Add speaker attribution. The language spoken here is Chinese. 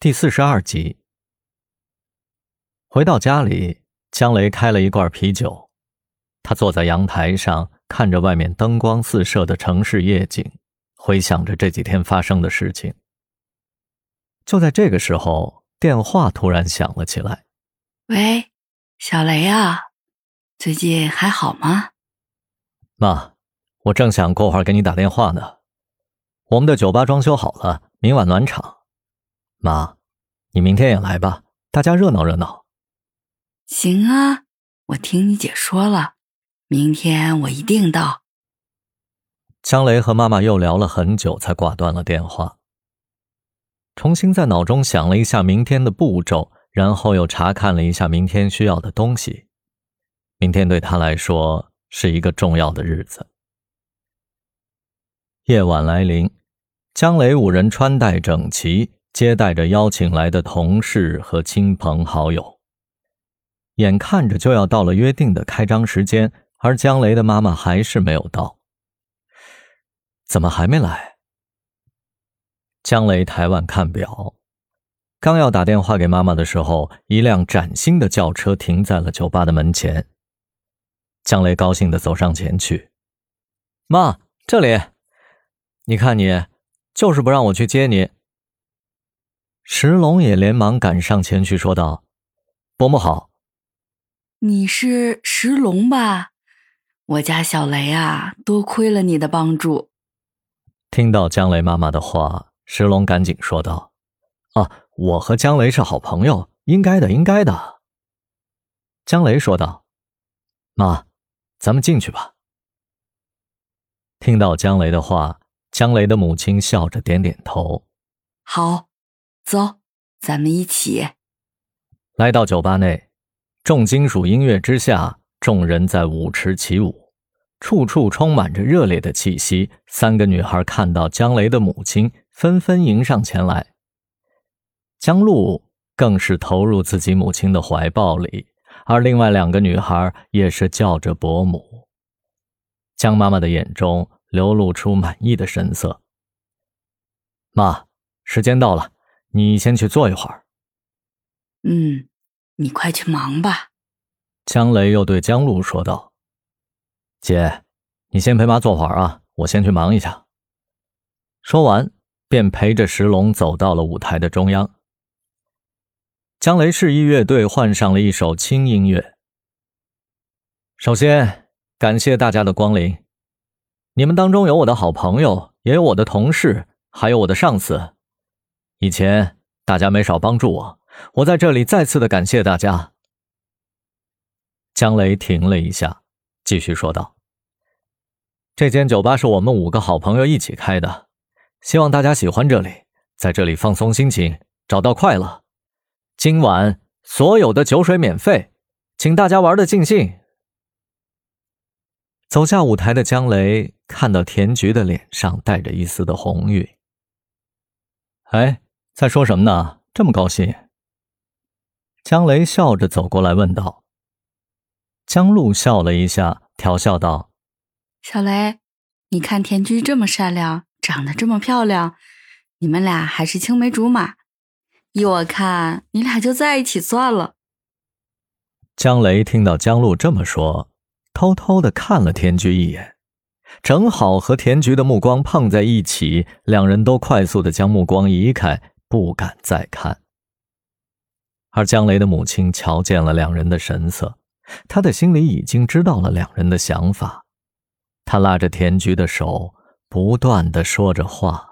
Speaker 1: 第四十二集，回到家里，江雷开了一罐啤酒。他坐在阳台上，看着外面灯光四射的城市夜景，回想着这几天发生的事情。就在这个时候，电话突然响了起来。
Speaker 2: “喂，小雷啊，最近还好吗？”“
Speaker 1: 妈，我正想过会儿给你打电话呢。我们的酒吧装修好了，明晚暖场。”妈，你明天也来吧，大家热闹热闹。
Speaker 2: 行啊，我听你姐说了，明天我一定到。
Speaker 1: 江雷和妈妈又聊了很久，才挂断了电话。重新在脑中想了一下明天的步骤，然后又查看了一下明天需要的东西。明天对他来说是一个重要的日子。夜晚来临，江雷五人穿戴整齐。接待着邀请来的同事和亲朋好友，眼看着就要到了约定的开张时间，而江雷的妈妈还是没有到。怎么还没来？江雷抬腕看表，刚要打电话给妈妈的时候，一辆崭新的轿车停在了酒吧的门前。江雷高兴的走上前去：“妈，这里，你看你，就是不让我去接你。”石龙也连忙赶上前去，说道：“伯母好，
Speaker 2: 你是石龙吧？我家小雷啊，多亏了你的帮助。”
Speaker 1: 听到江雷妈妈的话，石龙赶紧说道：“啊，我和江雷是好朋友，应该的，应该的。”江雷说道：“妈，咱们进去吧。”听到江雷的话，江雷的母亲笑着点点头：“
Speaker 2: 好。”走，咱们一起
Speaker 1: 来到酒吧内。重金属音乐之下，众人在舞池起舞，处处充满着热烈的气息。三个女孩看到江雷的母亲，纷纷迎上前来。江露更是投入自己母亲的怀抱里，而另外两个女孩也是叫着伯母。江妈妈的眼中流露出满意的神色。妈，时间到了。你先去坐一会儿。
Speaker 2: 嗯，你快去忙吧。
Speaker 1: 江雷又对江露说道：“姐，你先陪妈坐会儿啊，我先去忙一下。”说完，便陪着石龙走到了舞台的中央。江雷示意乐队换上了一首轻音乐。首先，感谢大家的光临。你们当中有我的好朋友，也有我的同事，还有我的上司。以前大家没少帮助我，我在这里再次的感谢大家。江雷停了一下，继续说道：“这间酒吧是我们五个好朋友一起开的，希望大家喜欢这里，在这里放松心情，找到快乐。今晚所有的酒水免费，请大家玩的尽兴。”走下舞台的江雷看到田菊的脸上带着一丝的红晕，哎。在说什么呢？这么高兴？江雷笑着走过来问道。江路笑了一下，调笑道：“
Speaker 2: 小雷，你看田居这么善良，长得这么漂亮，你们俩还是青梅竹马。依我看，你俩就在一起算了。”
Speaker 1: 江雷听到江路这么说，偷偷的看了田菊一眼。正好和田菊的目光碰在一起，两人都快速的将目光移开。不敢再看，而江雷的母亲瞧见了两人的神色，他的心里已经知道了两人的想法。他拉着田菊的手，不断的说着话。